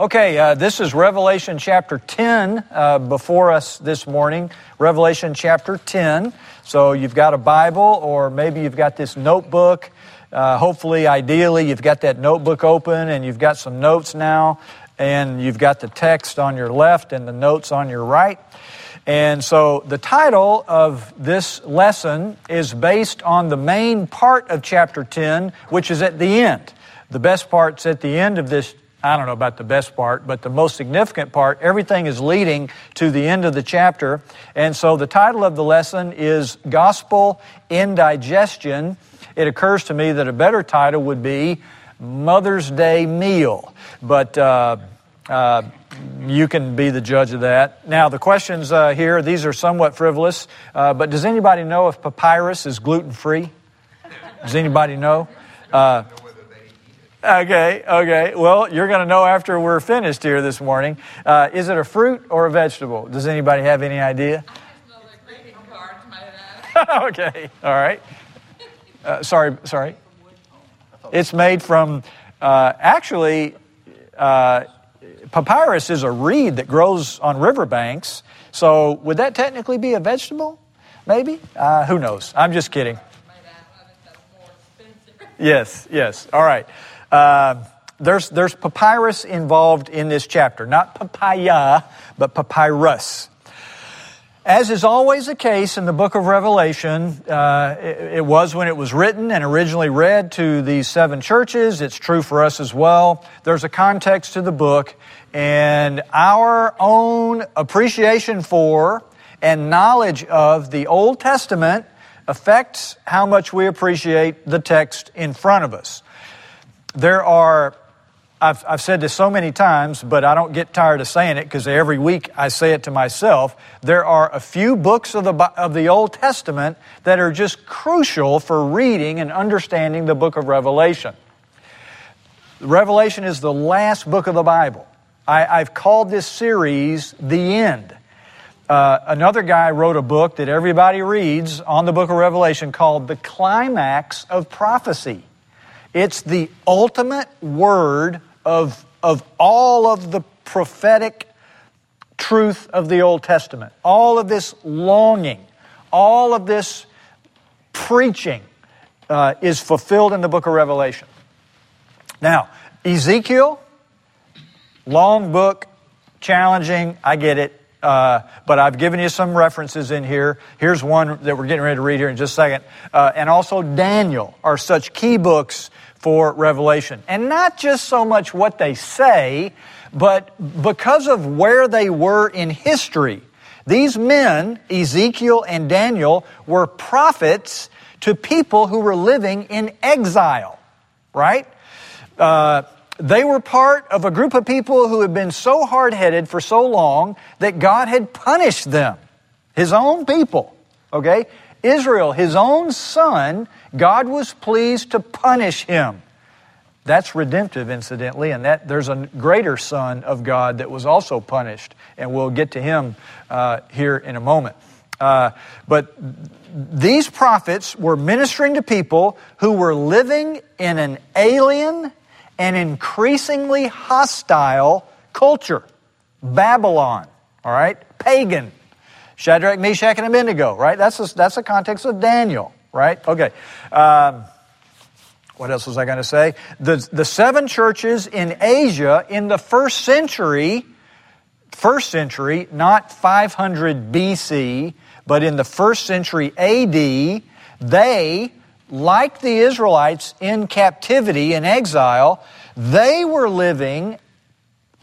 Okay, uh, this is Revelation chapter 10 uh, before us this morning. Revelation chapter 10. So you've got a Bible, or maybe you've got this notebook. Uh, hopefully, ideally, you've got that notebook open and you've got some notes now, and you've got the text on your left and the notes on your right. And so the title of this lesson is based on the main part of chapter 10, which is at the end. The best part's at the end of this I don't know about the best part, but the most significant part, everything is leading to the end of the chapter. And so the title of the lesson is Gospel Indigestion. It occurs to me that a better title would be Mother's Day Meal. But uh, uh, you can be the judge of that. Now, the questions uh, here, these are somewhat frivolous, uh, but does anybody know if papyrus is gluten free? Does anybody know? Okay, okay. Well, you're going to know after we're finished here this morning. Uh, is it a fruit or a vegetable? Does anybody have any idea? okay, all right. Uh, sorry, sorry. It's made from, uh, actually, uh, papyrus is a reed that grows on riverbanks. So, would that technically be a vegetable? Maybe? Uh, who knows? I'm just kidding. Yes, yes. All right. Uh, there's, there's papyrus involved in this chapter, not papaya, but papyrus. As is always the case in the book of Revelation, uh, it, it, was when it was written and originally read to these seven churches. It's true for us as well. There's a context to the book, and our own appreciation for and knowledge of the Old Testament affects how much we appreciate the text in front of us there are, I've, I've said this so many times, but I don't get tired of saying it because every week I say it to myself. There are a few books of the, of the Old Testament that are just crucial for reading and understanding the book of Revelation. Revelation is the last book of the Bible. I, have called this series The End. Uh, another guy wrote a book that everybody reads on the book of Revelation called The Climax of Prophecy. It's the ultimate word of, of all of the prophetic truth of the Old Testament. All of this longing, all of this preaching uh, is fulfilled in the book of Revelation. Now, Ezekiel, long book, challenging, I get it. Uh, but I've given you some references in here. Here's one that we're getting ready to read here in just a second. Uh, and also Daniel are such key books for Revelation. And not just so much what they say, but because of where they were in history. These men, Ezekiel and Daniel, were prophets to people who were living in exile, right? Uh, they were part of a group of people who had been so hard headed for so long that God had punished them, His own people, okay? Israel, His own son, God was pleased to punish him. That's redemptive, incidentally, and that there's a greater Son of God that was also punished, and we'll get to him uh, here in a moment. Uh, but these prophets were ministering to people who were living in an alien and increasingly hostile culture. Babylon, all right? Pagan. Shadrach, Meshach, and Abednego, right? That's that's the context of Daniel, right? Okay. Um, what else was I going to say? The, the seven churches in Asia in the first century, first century, not 500 BC, but in the first century AD, they, like the Israelites in captivity in exile, they were living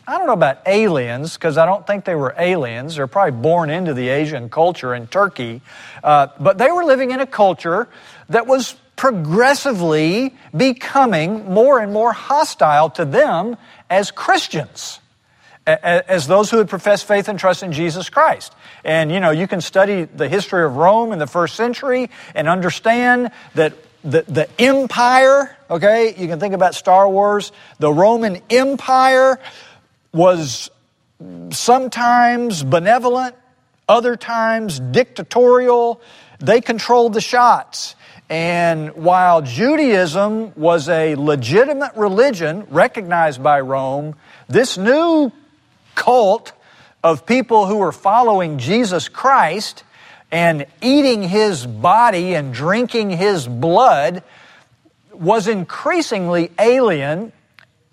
I don't know about aliens, because I don't think they were aliens. They're probably born into the Asian culture in Turkey. Uh, but they were living in a culture that was progressively becoming more and more hostile to them as Christians, as those who had professed faith and trust in Jesus Christ. And you know, you can study the history of Rome in the first century and understand that the, the empire, okay, you can think about Star Wars, the Roman Empire was sometimes benevolent, other times dictatorial. They controlled the shots. And while Judaism was a legitimate religion recognized by Rome, this new cult of people who were following Jesus Christ and eating his body and drinking his blood was increasingly alien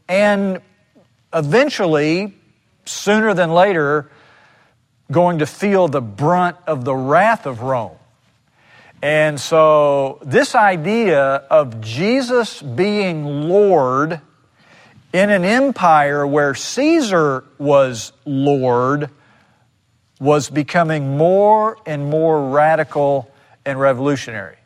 and eventually, sooner than later, going to feel the brunt of the wrath of Rome. And so, this idea of Jesus being Lord in an empire where Caesar was Lord was becoming more and more radical and revolutionary.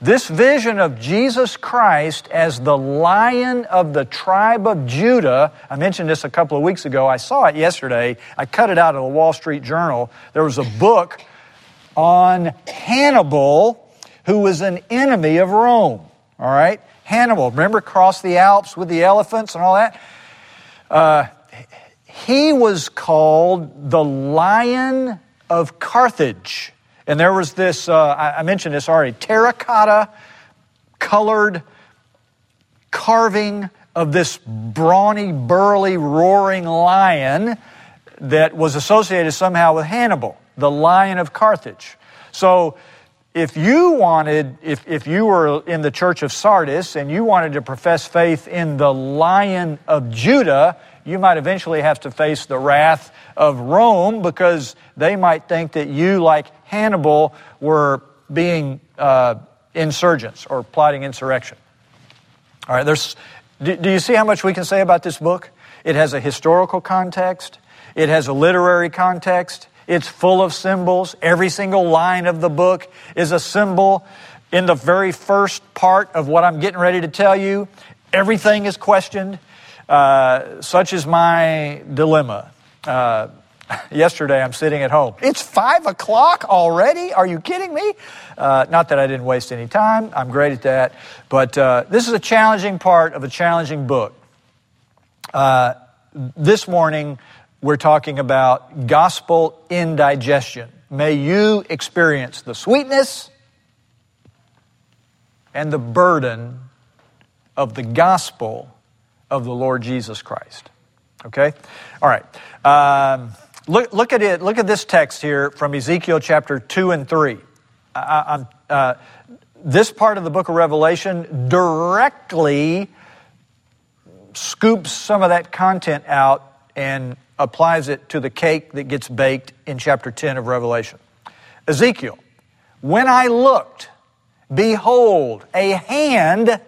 This vision of Jesus Christ as the lion of the tribe of Judah, I mentioned this a couple of weeks ago. I saw it yesterday. I cut it out of the Wall Street Journal. There was a book on Hannibal, who was an enemy of Rome. All right? Hannibal, remember, crossed the Alps with the elephants and all that? Uh, he was called the Lion of Carthage. And there was this, uh, I mentioned this already, terracotta colored carving of this brawny, burly, roaring lion that was associated somehow with Hannibal, the lion of Carthage. So if you wanted, if, if you were in the church of Sardis and you wanted to profess faith in the lion of Judah, you might eventually have to face the wrath of Rome because they might think that you, like Hannibal, were being uh, insurgents or plotting insurrection. All right, there's, do, do you see how much we can say about this book? It has a historical context, it has a literary context, it's full of symbols. Every single line of the book is a symbol. In the very first part of what I'm getting ready to tell you, everything is questioned. Uh, such is my dilemma. Uh, yesterday, I'm sitting at home. It's five o'clock already? Are you kidding me? Uh, not that I didn't waste any time. I'm great at that. But uh, this is a challenging part of a challenging book. Uh, this morning, we're talking about gospel indigestion. May you experience the sweetness and the burden of the gospel of the Lord Jesus Christ. Okay? All right. Um, look, look at it. Look at this text here from Ezekiel chapter 2 and 3. I, uh, this part of the book of Revelation directly scoops some of that content out and applies it to the cake that gets baked in chapter 10 of Revelation. Ezekiel, when I looked, behold, a hand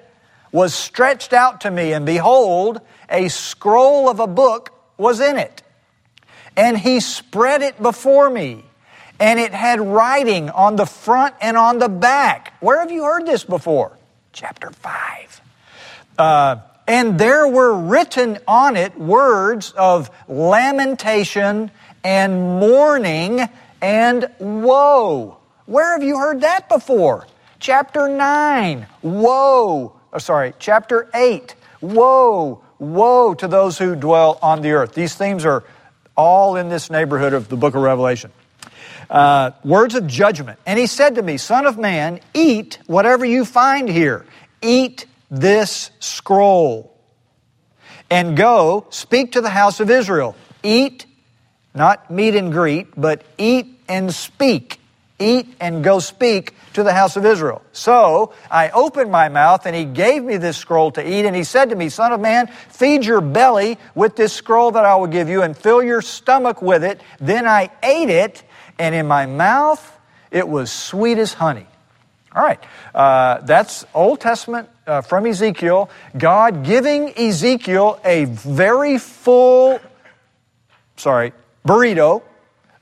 was stretched out to me, and behold, a scroll of a book was in it. And he spread it before me, and it had writing on the front and on the back. Where have you heard this before? Chapter 5. Uh, and there were written on it words of lamentation and mourning and woe. Where have you heard that before? Chapter 9, woe oh, sorry, chapter 8. Woe, woe to those who dwell on the earth. These themes are all in this neighborhood of the book of Revelation. Uh, words of judgment. And he said to me, Son of man, eat whatever you find here. Eat this scroll. And go, speak to the house of Israel. Eat, not meet and greet, but eat and speak. Eat and go speak to the house of Israel. So I opened my mouth, and he gave me this scroll to eat, and he said to me, Son of man, feed your belly with this scroll that I will give you, and fill your stomach with it. Then I ate it, and in my mouth it was sweet as honey. All right, uh, that's Old Testament uh, from Ezekiel. God giving Ezekiel a very full, sorry, burrito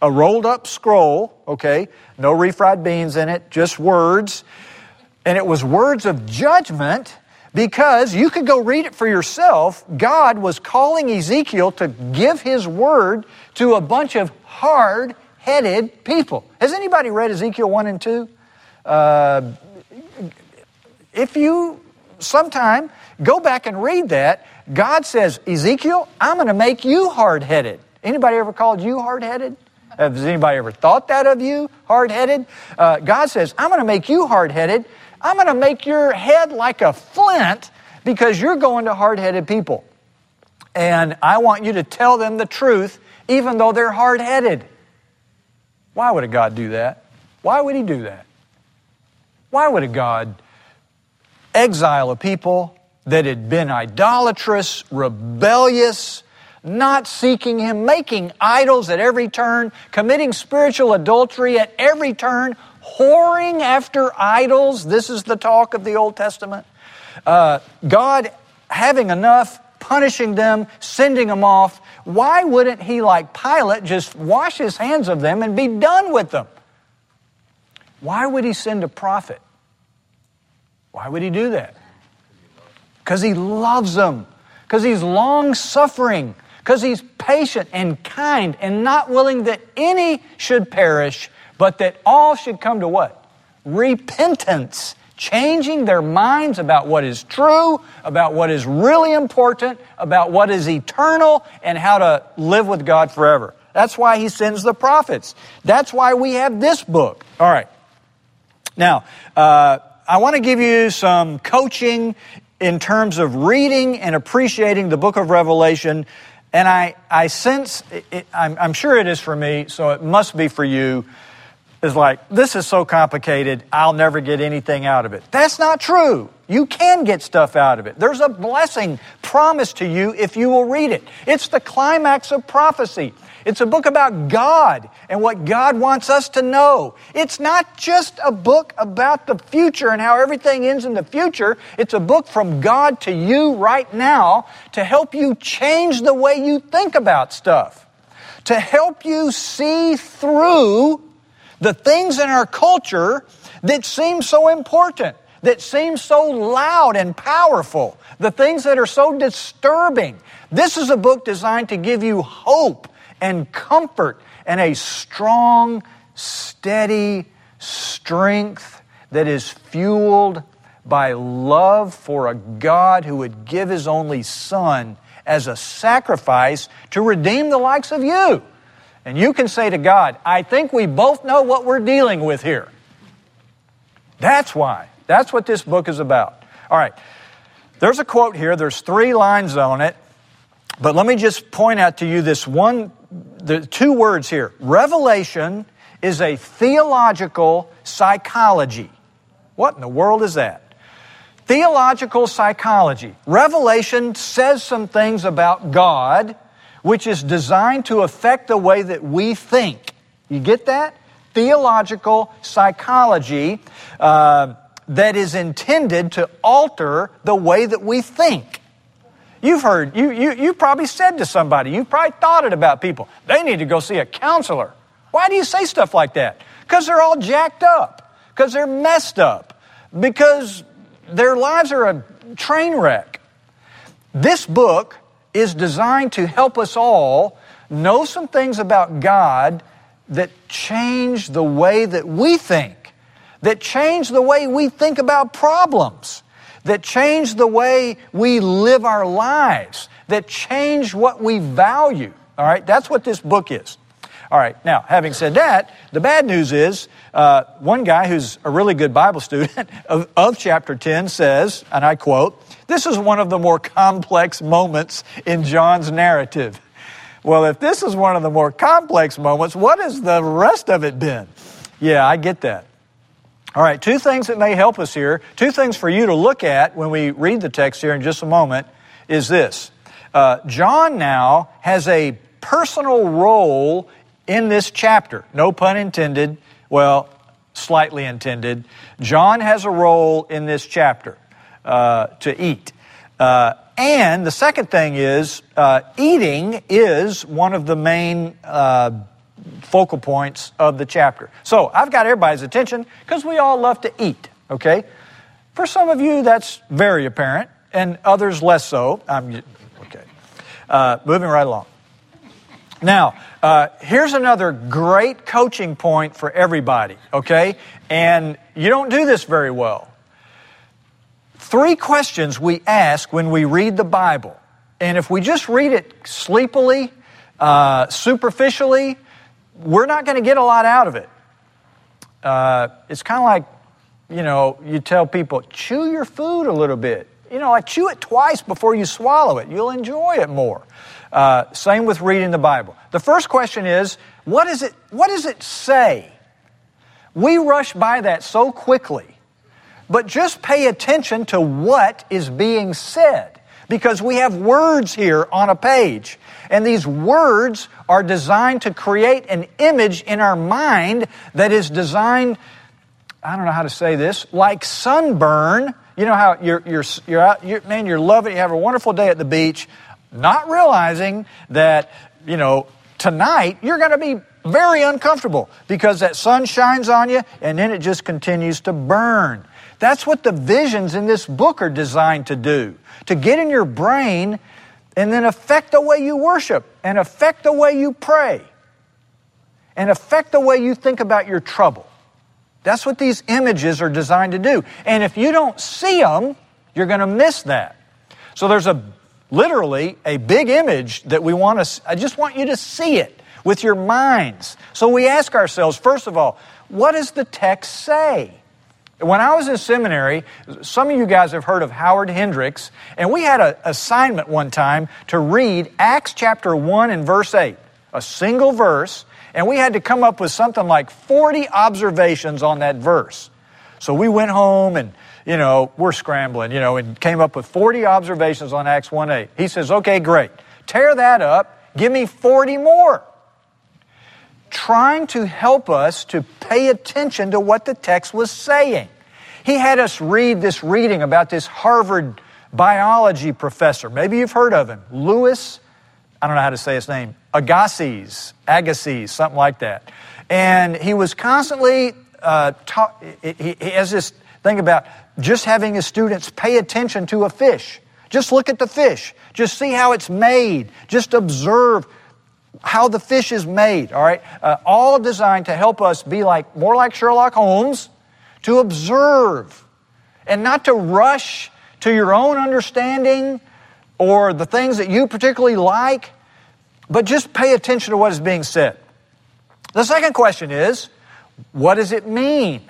a rolled up scroll, okay, no refried beans in it, just words. And it was words of judgment because you could go read it for yourself. God was calling Ezekiel to give his word to a bunch of hard headed people. Has anybody read Ezekiel 1 and 2? Uh, if you sometime go back and read that, God says, Ezekiel, I'm going to make you hard headed. Anybody ever called you hard headed? Has anybody ever thought that of you, hard headed? Uh, God says, I'm going to make you hard headed. I'm going to make your head like a flint because you're going to hard headed people. And I want you to tell them the truth, even though they're hard headed. Why would a God do that? Why would He do that? Why would a God exile a people that had been idolatrous, rebellious, not seeking Him, making idols at every turn, committing spiritual adultery at every turn, whoring after idols? This is the talk of the Old Testament. Uh, God having enough, punishing them, sending them off. Why wouldn't He, like Pilate, just wash His hands of them and be done with them? Why would He send a prophet? Why would He do that? Because He loves them, because He's long suffering, because He's patient and kind and not willing that any should perish, but that all should come to what? Repentance changing their minds about what is true, about what is really important, about what is eternal, and how to live with God forever. That's why he sends the prophets. That's why we have this book. All right. Now, uh, I want to give you some coaching in terms of reading and appreciating the book of Revelation. And I, I sense, it, I'm, I'm sure it is for me, so it must be for you is like, this is so complicated, I'll never get anything out of it. That's not true. You can get stuff out of it. There's a blessing promised to you if you will read it. It's the climax of prophecy. It's a book about God and what God wants us to know. It's not just a book about the future and how everything ends in the future. It's a book from God to you right now to help you change the way you think about stuff, to help you see through the things in our culture that seem so important, that seem so loud and powerful, the things that are so disturbing. This is a book designed to give you hope and comfort and a strong, steady strength that is fueled by love for a God who would give his only Son as a sacrifice to redeem the likes of you. And you can say to God, I think we both know what we're dealing with here. That's why. That's what this book is about. All right. There's a quote here. There's three lines on it. But let me just point out to you this one, the two words here. Revelation is a theological psychology. What in the world is that? Theological psychology. Revelation says some things about God which is designed to affect the way that we think. You get that? Theological psychology uh, that is intended to alter the way that we think. You've heard, you, you, you probably said to somebody, you've probably thought it about people, they need to go see a counselor. Why do you say stuff like that? Because they're all jacked up, because they're messed up, because their lives are a train wreck. This book is designed to help us all know some things about God that change the way that we think, that change the way we think about problems, that change the way we live our lives, that change what we value. All right, that's what this book is. All right, now, having said that, the bad news is uh, one guy who's a really good Bible student of, of chapter 10 says, and I quote, This is one of the more complex moments in John's narrative. Well, if this is one of the more complex moments, what has the rest of it been? Yeah, I get that. All right, two things that may help us here, two things for you to look at when we read the text here in just a moment is this. Uh, John now has a personal role in this chapter, no pun intended, well, slightly intended. John has a role in this chapter uh, to eat. Uh, and the second thing is, uh, eating is one of the main uh, focal points of the chapter. So I've got everybody's attention because we all love to eat, okay? For some of you, that's very apparent, and others less so. I'm, okay. Uh, moving right along. Now, uh, here's another great coaching point for everybody, okay? And you don't do this very well. Three questions we ask when we read the Bible. And if we just read it sleepily, uh, superficially, we're not going to get a lot out of it. Uh, it's kind of like, you know, you tell people, chew your food a little bit. You know, like chew it twice before you swallow it. You'll enjoy it more. Uh, same with reading the Bible. The first question is, what, is it, what does it say? We rush by that so quickly, but just pay attention to what is being said because we have words here on a page. And these words are designed to create an image in our mind that is designed, I don't know how to say this, like sunburn. You know how you're, you're, you're out, you're, man, you're loving, you have a wonderful day at the beach, not realizing that, you know, tonight you're going to be very uncomfortable because that sun shines on you and then it just continues to burn. That's what the visions in this book are designed to do to get in your brain and then affect the way you worship and affect the way you pray and affect the way you think about your trouble. That's what these images are designed to do. And if you don't see them, you're going to miss that. So there's a literally a big image that we want to I just want you to see it with your minds. So we ask ourselves, first of all, what does the text say? When I was in seminary, some of you guys have heard of Howard Hendricks, and we had an assignment one time to read Acts chapter 1 and verse 8, a single verse, and we had to come up with something like 40 observations on that verse. So we went home and, you know, we're scrambling, you know, and came up with 40 observations on Acts 1 8. He says, okay, great. Tear that up. Give me 40 more trying to help us to pay attention to what the text was saying. He had us read this reading about this Harvard biology professor. Maybe you've heard of him. Louis, I don't know how to say his name, Agassiz, Agassiz, something like that. And he was constantly, uh, taught, he, he has this thing about just having his students pay attention to a fish. Just look at the fish. Just see how it's made. Just observe how the fish is made, all right? Uh, all designed to help us be like, more like Sherlock Holmes, to observe and not to rush to your own understanding or the things that you particularly like, but just pay attention to what is being said. The second question is, what does it mean?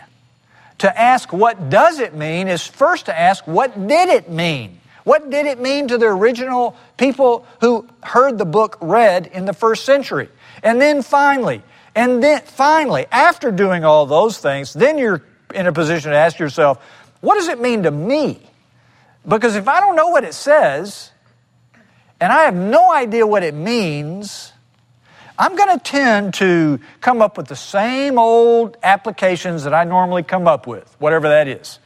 To ask what does it mean is first to ask what did it mean? What did it mean to the original people who heard the book read in the first century? And then finally, and then finally, after doing all those things, then you're in a position to ask yourself, what does it mean to me? Because if I don't know what it says, and I have no idea what it means, I'm going to tend to come up with the same old applications that I normally come up with, whatever that is.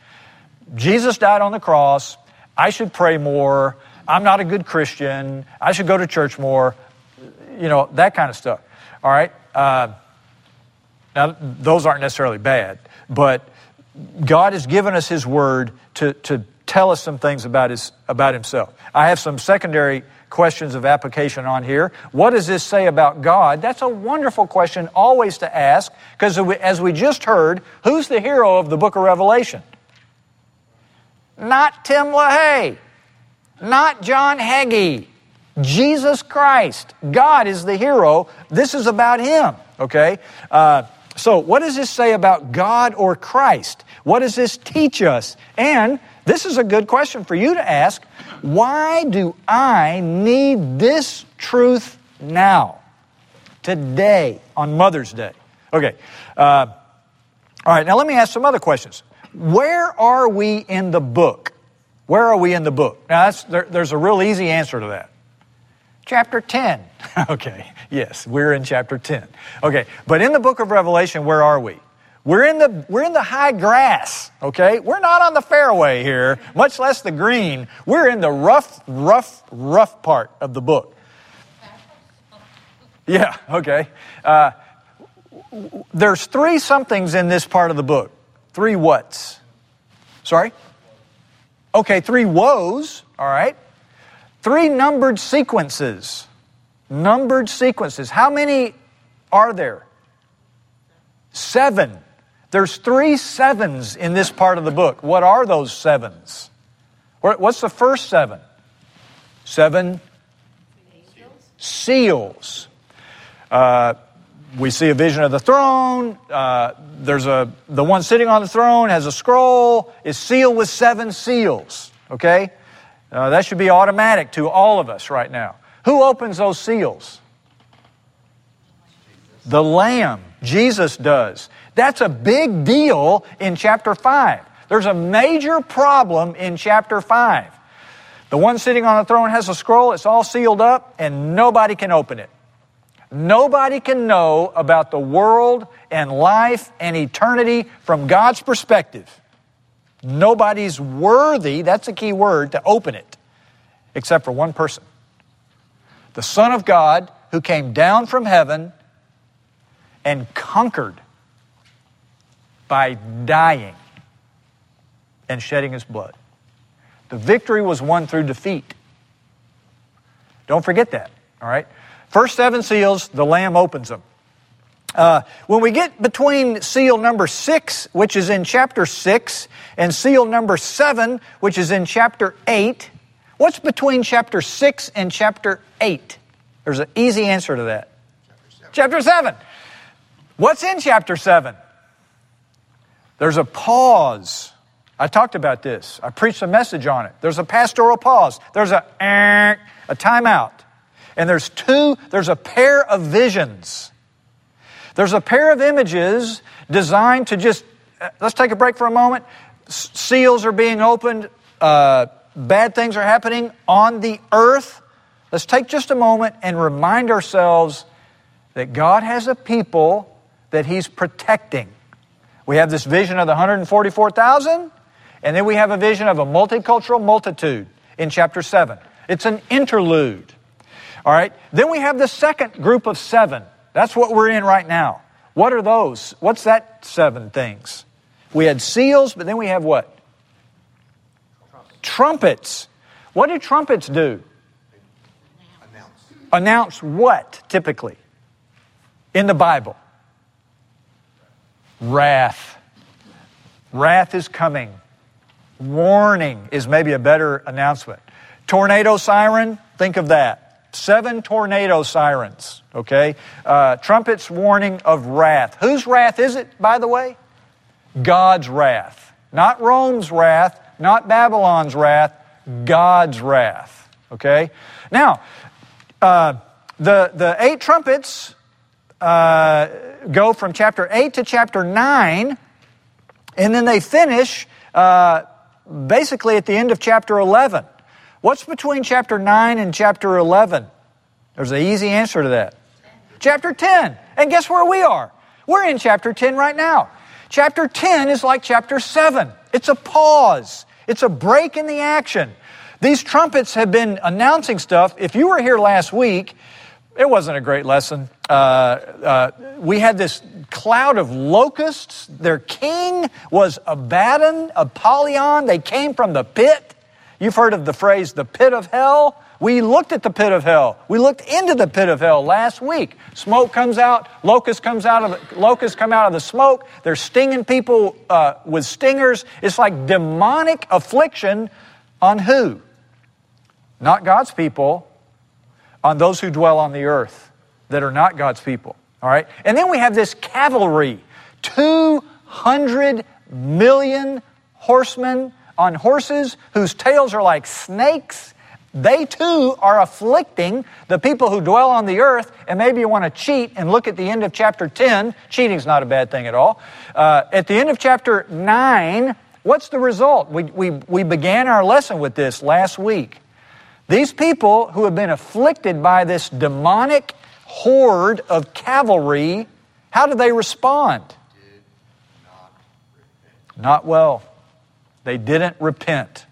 Jesus died on the cross. I should pray more. I'm not a good Christian. I should go to church more. You know, that kind of stuff. All right? Uh, now, those aren't necessarily bad, but God has given us His Word to, to tell us some things about, his, about Himself. I have some secondary questions of application on here. What does this say about God? That's a wonderful question always to ask because as we just heard, who's the hero of the book of Revelation? Not Tim LaHaye, not John Hagee. Jesus Christ. God is the hero. This is about Him, okay? Uh, so, what does this say about God or Christ? What does this teach us? And this is a good question for you to ask. Why do I need this truth now? Today, on Mother's Day. Okay. Uh, all right, now let me ask some other questions. Where are we in the book? Where are we in the book? Now, there, there's a real easy answer to that. Chapter 10. okay, yes, we're in chapter 10. Okay, but in the book of Revelation, where are we? We're in the, we're in the high grass, okay? We're not on the fairway here, much less the green. We're in the rough, rough, rough part of the book. Yeah, okay. Uh, there's three somethings in this part of the book. Three whats? Sorry? Okay, three woes, all right. Three numbered sequences. Numbered sequences. How many are there? Seven. There's three sevens in this part of the book. What are those sevens? What's the first seven? Seven seals. Uh, we see a vision of the throne. Uh, there's a the one sitting on the throne has a scroll, is sealed with seven seals. Okay, uh, that should be automatic to all of us right now. Who opens those seals? The Lamb. Jesus does. That's a big deal in chapter 5. There's a major problem in chapter 5. The one sitting on the throne has a scroll, it's all sealed up, and nobody can open it. Nobody can know about the world and life and eternity from God's perspective. Nobody's worthy, that's a key word, to open it, except for one person the Son of God who came down from heaven and conquered by dying and shedding his blood. The victory was won through defeat. Don't forget that, all right? First seven seals, the Lamb opens them. Uh, when we get between seal number six, which is in chapter six, and seal number seven, which is in chapter eight, what's between chapter six and chapter eight? There's an easy answer to that. Chapter seven. Chapter seven. What's in chapter 7? There's a pause. I talked about this. I preached a message on it. There's a pastoral pause. There's a eh, a timeout. And there's two, there's a pair of visions. There's a pair of images designed to just, uh, let's take a break for a moment. Seals are being opened, uh, bad things are happening on the earth. Let's take just a moment and remind ourselves that God has a people that he's protecting. We have this vision of the 144,000, and then we have a vision of a multicultural multitude in chapter 7. It's an interlude. All right? Then we have the second group of seven. That's what we're in right now. What are those? What's that seven things? We had seals, but then we have what? Trumpets. trumpets. What do trumpets do? Announce. Announce what, typically? In the Bible? Wrath. Wrath is coming. Warning is maybe a better announcement. Tornado siren, think of that. Seven tornado sirens, okay? Uh, trumpets warning of wrath. Whose wrath is it, by the way? God's wrath. Not Rome's wrath, not Babylon's wrath, God's wrath, okay? Now, uh, the, the eight trumpets uh, go from chapter 8 to chapter 9, and then they finish uh, basically at the end of chapter 11. What's between chapter 9 and chapter 11? There's an easy answer to that. Chapter 10. And guess where we are? We're in chapter 10 right now. Chapter 10 is like chapter 7. It's a pause. It's a break in the action. These trumpets have been announcing stuff. If you were here last week, it wasn't a great lesson. Uh, uh, we had this cloud of locusts. Their king was Abaddon, Apollyon. They came from the pit. You've heard of the phrase the pit of hell. We looked at the pit of hell. We looked into the pit of hell last week. Smoke comes out, locusts comes out of locusts come out of the smoke. They're stinging people uh, with stingers. It's like demonic affliction on who? Not God's people, on those who dwell on the earth that are not God's people. All right? And then we have this cavalry 200 million horsemen on horses whose tails are like snakes. They too are afflicting the people who dwell on the earth. And maybe you want to cheat and look at the end of chapter 10. Cheating's not a bad thing at all. Uh, at the end of chapter 9, what's the result? We, we, we began our lesson with this last week. These people who have been afflicted by this demonic horde of cavalry, how do they respond? Not, not well. They didn't repent.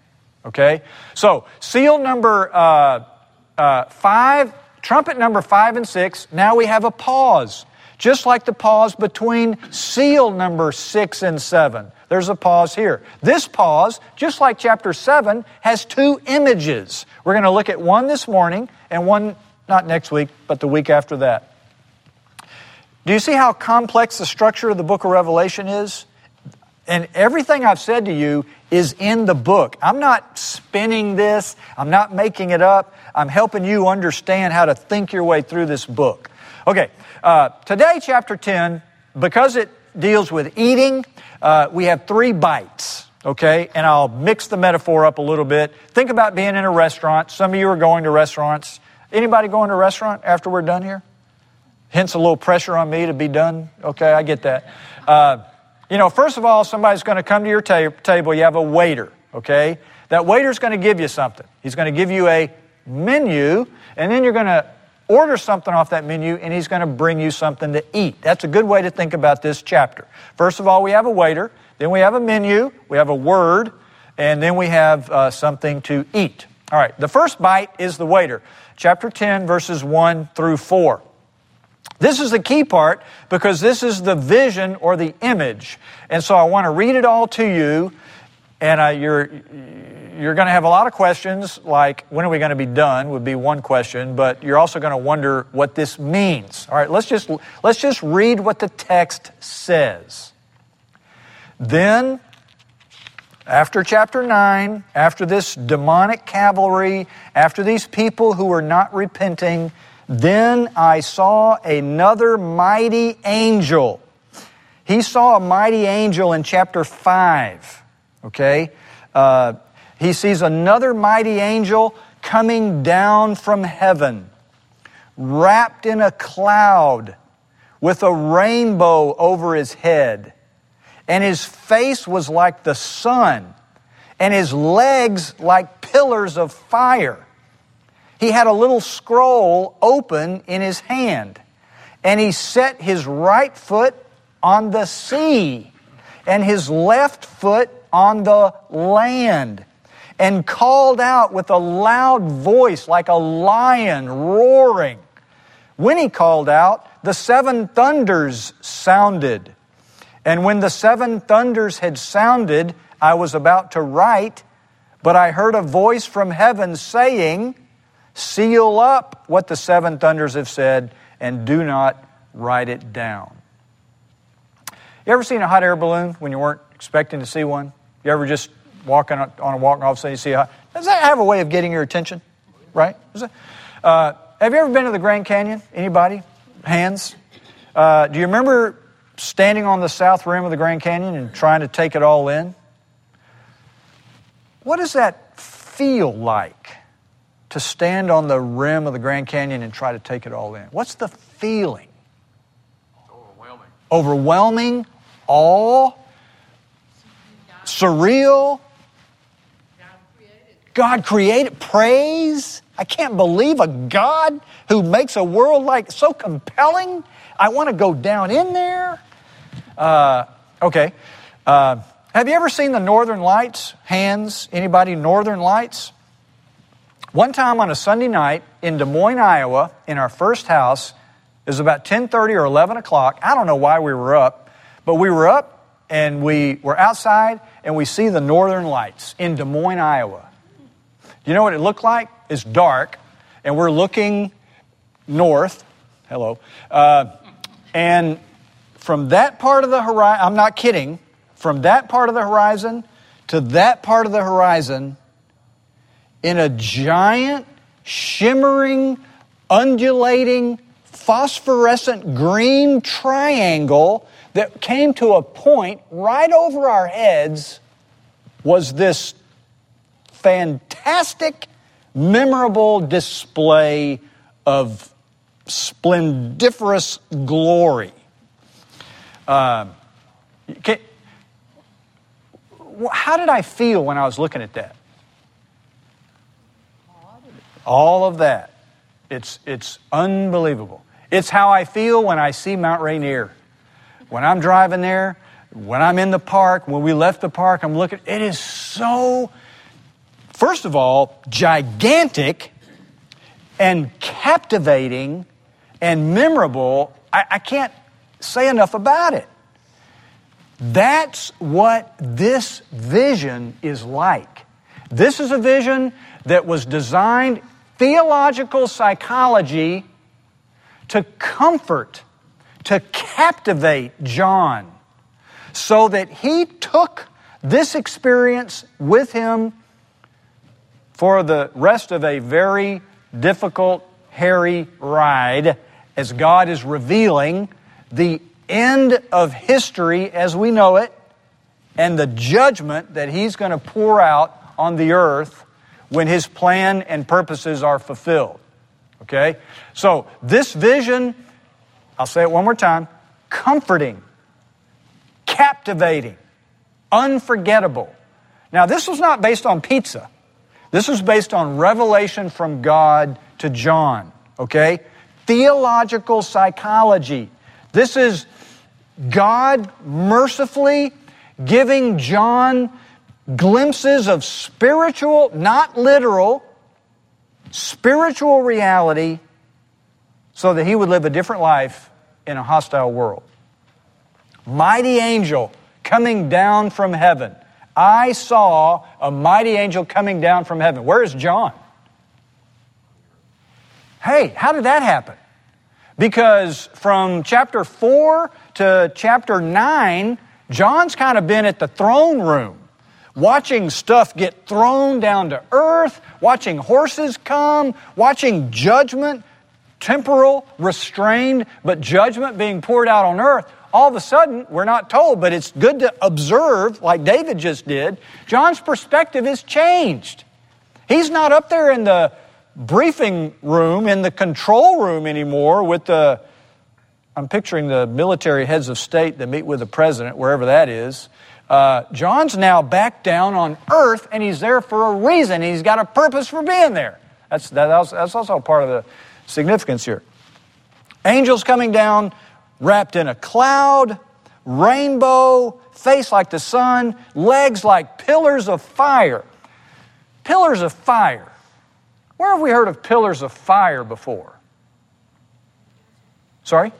Okay? So, seal number uh, uh, five, trumpet number five and six, now we have a pause. Just like the pause between seal number six and seven. There's a pause here. This pause, just like chapter 7, has two images. We're going to look at one this morning and one not next week, but the week after that. Do you see how complex the structure of the book of Revelation is? And everything I've said to you is in the book. I'm not spinning this, I'm not making it up. I'm helping you understand how to think your way through this book. Okay, uh, today, chapter 10, because it deals with eating, uh, we have three bites, okay? And I'll mix the metaphor up a little bit. Think about being in a restaurant. Some of you are going to restaurants. Anybody going to a restaurant after we're done here? Hence a little pressure on me to be done. Okay, I get that. Uh, you know, first of all, somebody's going to come to your ta- table. You have a waiter, okay? That waiter's going to give you something. He's going to give you a menu, and then you're going to order something off that menu and he's going to bring you something to eat. That's a good way to think about this chapter. First of all, we have a waiter, then we have a menu, we have a word, and then we have uh, something to eat. All right, the first bite is the waiter. Chapter 10, verses 1 through 4. This is the key part because this is the vision or the image. And so I want to read it all to you, and uh, you're you're going to have a lot of questions, like when are we going to be done would be one question, but you're also going to wonder what this means. All right, let's just, let's just read what the text says. Then, after chapter 9, after this demonic cavalry, after these people who were not repenting, then I saw another mighty angel. He saw a mighty angel in chapter 5, okay? Uh, he sees another mighty angel coming down from heaven, wrapped in a cloud with a rainbow over his head. And his face was like the sun, and his legs like pillars of fire. He had a little scroll open in his hand, and he set his right foot on the sea, and his left foot on the land and called out with a loud voice like a lion roaring. When he called out, the seven thunders sounded. And when the seven thunders had sounded, I was about to write, but I heard a voice from heaven saying, Seal up what the seven thunders have said, and do not write it down. You ever seen a hot air balloon when you weren't expecting to see one? You ever just walking on a walk, and all of a sudden you see a, does that have a way of getting your attention? Right? Uh, have you ever been to the Grand Canyon? Anybody? Hands? Uh, do you remember standing on the south rim of the Grand Canyon and trying to take it all in? What does that feel like to stand on the rim of the Grand Canyon and try to take it all in? What's the feeling? Overwhelming. Overwhelming, awe, surreal, God created praise. I can't believe a God who makes a world like so compelling. I want to go down in there. Uh, okay. Uh, have you ever seen the Northern Lights? Hands? Anybody Northern Lights? One time on a Sunday night in Des Moines, Iowa, in our first house, it was about 10:30 or 11 o'clock. I don't know why we were up, but we were up and we were outside and we see the Northern Lights in Des Moines, Iowa. You know what it looked like? It's dark, and we're looking north. Hello. Uh, and from that part of the horizon, I'm not kidding, from that part of the horizon to that part of the horizon, in a giant, shimmering, undulating, phosphorescent green triangle that came to a point right over our heads was this fantastic, memorable display of splendiferous glory. Uh, can, how did I feel when I was looking at that? All of that. It's, it's unbelievable. It's how I feel when I see Mount Rainier. When I'm driving there, when I'm in the park, when we left the park, I'm looking, it is so first of all, gigantic and captivating and memorable. I, I, can't say enough about it. That's what this vision is like. This is a vision that was designed, theological psychology, to comfort, to captivate John, so that he took this experience with him for the rest of a very difficult, hairy ride as God is revealing the end of history as we know it and the judgment that He's going to pour out on the earth when His plan and purposes are fulfilled. Okay? So, this vision, I'll say it one more time comforting, captivating, unforgettable. Now, this was not based on pizza. This was based on revelation from God to John, okay? Theological psychology. This is God mercifully giving John glimpses of spiritual, not literal, spiritual reality so that he would live a different life in a hostile world. Mighty angel coming down from heaven. I saw a mighty angel coming down from heaven. Where is John? Hey, how did that happen? Because from chapter 4 to chapter 9, John's kind of been at the throne room, watching stuff get thrown down to earth, watching horses come, watching judgment, temporal, restrained, but judgment being poured out on earth. All of a sudden, we're not told, but it's good to observe, like David just did, John's perspective is changed. He's not up there in the briefing room, in the control room anymore with the I'm picturing the military heads of state that meet with the president, wherever that is. Uh, John's now back down on earth, and he's there for a reason. He's got a purpose for being there. That's, that, that's also part of the significance here. Angels coming down, wrapped in a cloud, rainbow, face like the sun, legs like pillars of fire. Pillars of fire. Where have we heard of pillars of fire before? Sorry?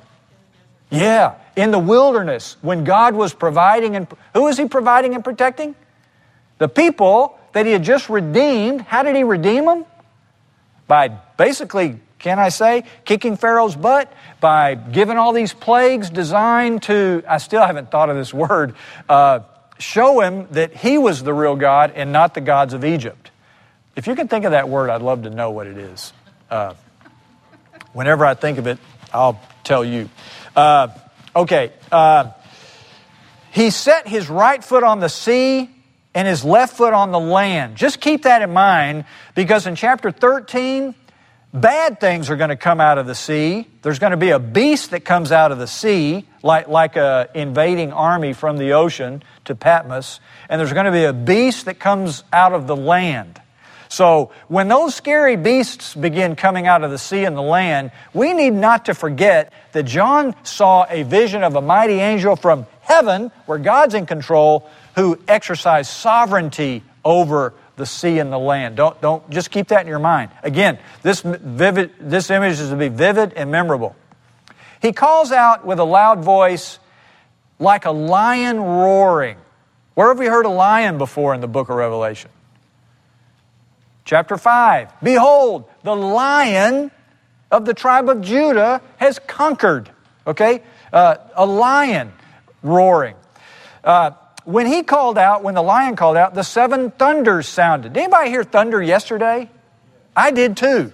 Yeah, in the wilderness when God was providing and who was he providing and protecting? The people that he had just redeemed. How did he redeem them? By basically, can I say, kicking Pharaoh's butt, by giving all these plagues designed to, I still haven't thought of this word, uh, show him that he was the real God and not the gods of Egypt. If you can think of that word, I'd love to know what it is. Uh, whenever I think of it, I'll tell you. Uh, okay. Uh, he set his right foot on the sea and his left foot on the land. Just keep that in mind because in chapter 13, bad things are going to come out of the sea. There's going to be a beast that comes out of the sea, like, like an invading army from the ocean to Patmos. And there's going to be a beast that comes out of the land. So when those scary beasts begin coming out of the sea and the land, we need not to forget that John saw a vision of a mighty angel from heaven, where God's in control, who exercised sovereignty over the sea and the land. Don't, don't just keep that in your mind. Again, this, vivid, this image is to be vivid and memorable. He calls out with a loud voice, like a lion roaring. Where have we heard a lion before in the book of Revelation? Chapter 5 Behold, the lion of the tribe of Judah has conquered. Okay? Uh, a lion roaring. Uh, when he called out, when the lion called out, the seven thunders sounded. Did anybody hear thunder yesterday? I did too.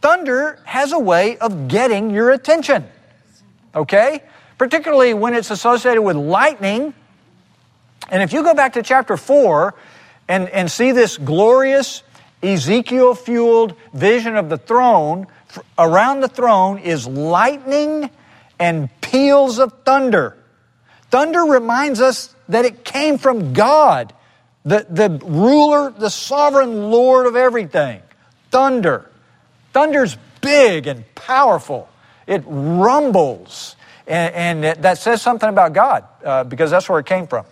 Thunder has a way of getting your attention. Okay? Particularly when it's associated with lightning. And if you go back to chapter 4 and, and see this glorious Ezekiel fueled vision of the throne, around the throne is lightning and peals of thunder. Thunder reminds us that it came from God, the, the ruler, the sovereign Lord of everything. Thunder. Thunder's big and powerful, it rumbles. And, and that says something about God uh, because that's where it came from.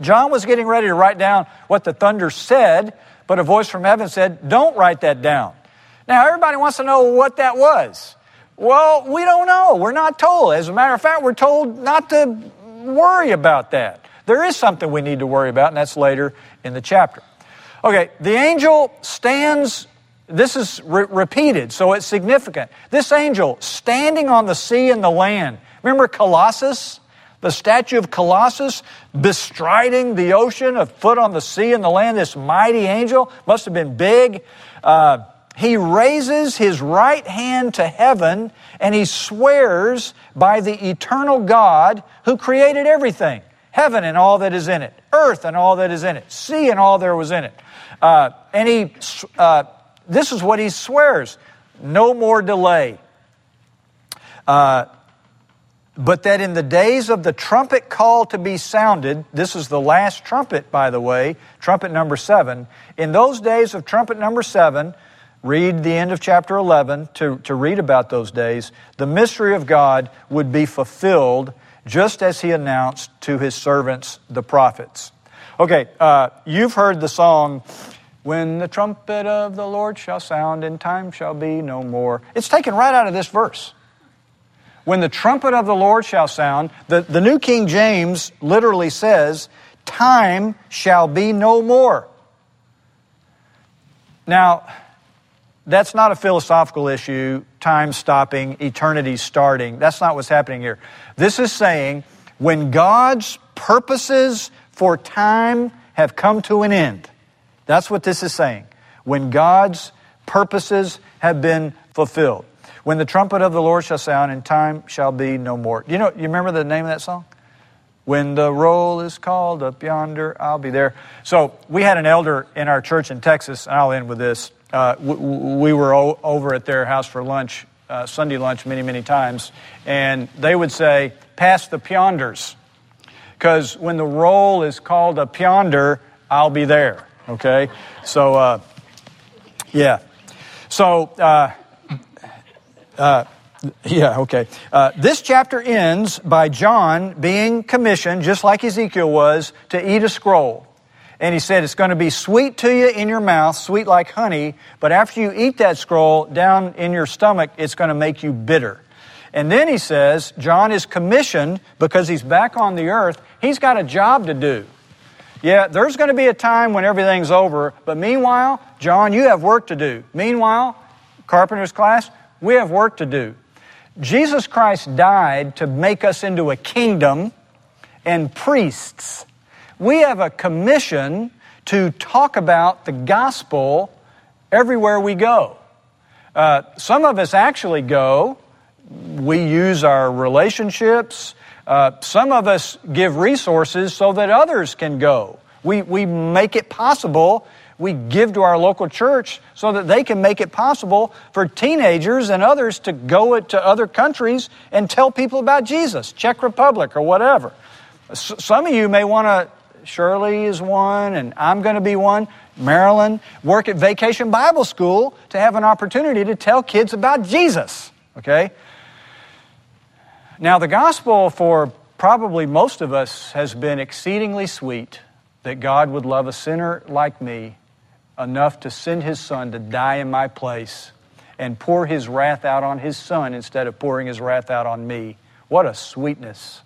John was getting ready to write down what the thunder said but a voice from heaven said, Don't write that down. Now, everybody wants to know what that was. Well, we don't know. We're not told. As a matter of fact, we're told not to worry about that. There is something we need to worry about, and that's later in the chapter. Okay, the angel stands, this is re- repeated, so it's significant. This angel standing on the sea and the land. Remember Colossus? The statue of Colossus bestriding the ocean, a foot on the sea and the land, this mighty angel, must have been big. Uh, he raises his right hand to heaven and he swears by the eternal God who created everything heaven and all that is in it, earth and all that is in it, sea and all there was in it. Uh, and he, uh, this is what he swears no more delay. Uh, but that in the days of the trumpet call to be sounded, this is the last trumpet, by the way, trumpet number seven. In those days of trumpet number seven, read the end of chapter 11 to, to read about those days, the mystery of God would be fulfilled just as he announced to his servants, the prophets. Okay, uh, you've heard the song, When the trumpet of the Lord shall sound and time shall be no more. It's taken right out of this verse. When the trumpet of the Lord shall sound, the, the New King James literally says, Time shall be no more. Now, that's not a philosophical issue, time stopping, eternity starting. That's not what's happening here. This is saying when God's purposes for time have come to an end. That's what this is saying. When God's purposes have been fulfilled. When the trumpet of the Lord shall sound and time shall be no more. You know, you remember the name of that song? When the roll is called up yonder, I'll be there. So we had an elder in our church in Texas, and I'll end with this. Uh, we, we, were o- over at their house for lunch, uh, Sunday lunch, many, many times, and they would say, Pass the pyonders. Because when the roll is called up yonder, I'll be there. Okay? So, uh, yeah. So, uh, yeah, okay. Uh, this chapter ends by John being commissioned, just like Ezekiel was, to eat a scroll. And he said, It's going to be sweet to you in your mouth, sweet like honey, but after you eat that scroll down in your stomach, it's going to make you bitter. And then he says, John is commissioned because he's back on the earth. He's got a job to do. Yeah, there's going to be a time when everything's over, but meanwhile, John, you have work to do. Meanwhile, carpenter's class, we have work to do. Jesus Christ died to make us into a kingdom and priests. We have a commission to talk about the gospel everywhere we go. Uh, some of us actually go, we use our relationships. Uh, some of us give resources so that others can go. We, we make it possible we give to our local church so that they can make it possible for teenagers and others to go to other countries and tell people about Jesus, Czech Republic or whatever. Some of you may want to, Shirley is one, and I'm going to be one. Marilyn, work at Vacation Bible School to have an opportunity to tell kids about Jesus. Okay? Now, the gospel for probably most of us has been exceedingly sweet that God would love a sinner like me enough to send his son to die in my place and pour his wrath out on his son instead of pouring his wrath out on me. What a sweetness.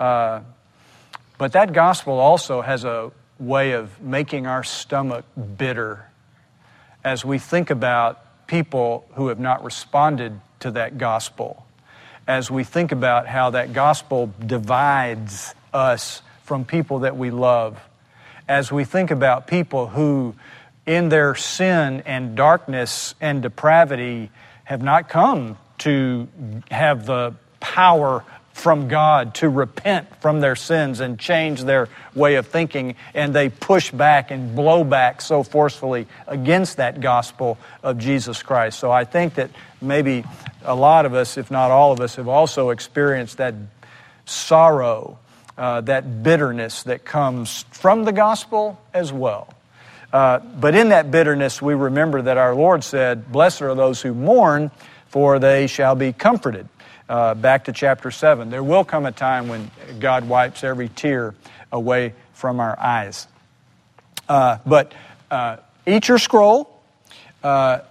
Uh, but that gospel also has a way of making our stomach bitter as we think about people who have not responded to that gospel, as we think about how that gospel divides us from people that we love as we think about people who, in their sin and darkness and depravity, have not come to have the power from God to repent from their sins and change their way of thinking, and they push back and blow back so forcefully against that gospel of Jesus Christ. So I think that maybe a lot of us, if not all of us, have also experienced that sorrow uh, that bitterness that comes from the gospel as well. Uh, but in that bitterness, we remember that our Lord said, Blessed are those who mourn, for they shall be comforted. Uh, back to chapter 7. There will come a time when God wipes every tear away from our eyes. Uh, but uh, eat your scroll,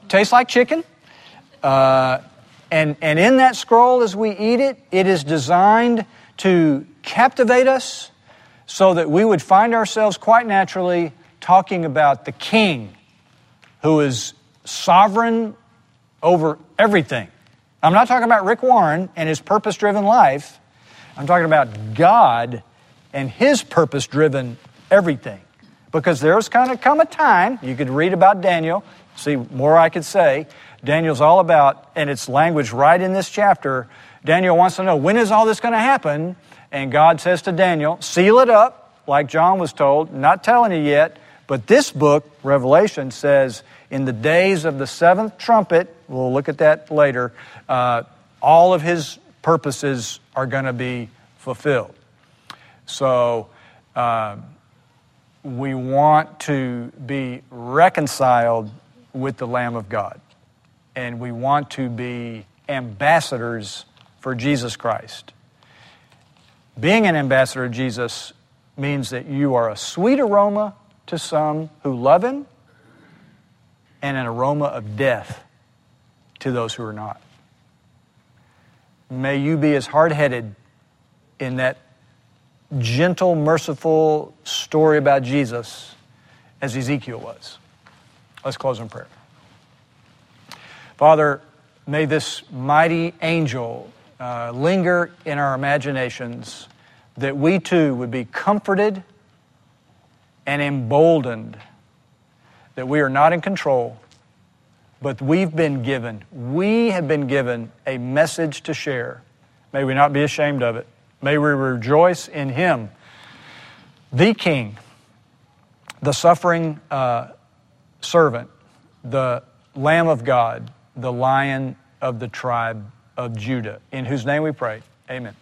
tastes like chicken. and, and in that scroll, as we eat it, it is designed to captivate us so that we would find ourselves quite naturally talking about the King who is sovereign over everything. I'm not talking about Rick Warren and his purpose driven life. I'm talking about God and his purpose driven everything. Because there's kind of come a time, you could read about Daniel, See, more I could say. Daniel's all about, and it's language right in this chapter. Daniel wants to know when is all this going to happen? And God says to Daniel, seal it up, like John was told, not telling you yet. But this book, Revelation, says in the days of the seventh trumpet, we'll look at that later, uh, all of his purposes are going to be fulfilled. So uh, we want to be reconciled with the Lamb of God, and we want to be ambassadors for Jesus Christ. Being an ambassador of Jesus means that you are a sweet aroma to some who love Him and an aroma of death to those who are not. May you be as hard headed in that gentle, merciful story about Jesus as Ezekiel was. Let's close in prayer. Father, may this mighty angel uh, linger in our imaginations that we too would be comforted and emboldened that we are not in control, but we've been given, we have been given a message to share. May we not be ashamed of it. May we rejoice in Him, the King, the suffering uh, servant, the Lamb of God, the Lion of the tribe of Judah, in whose name we pray. Amen.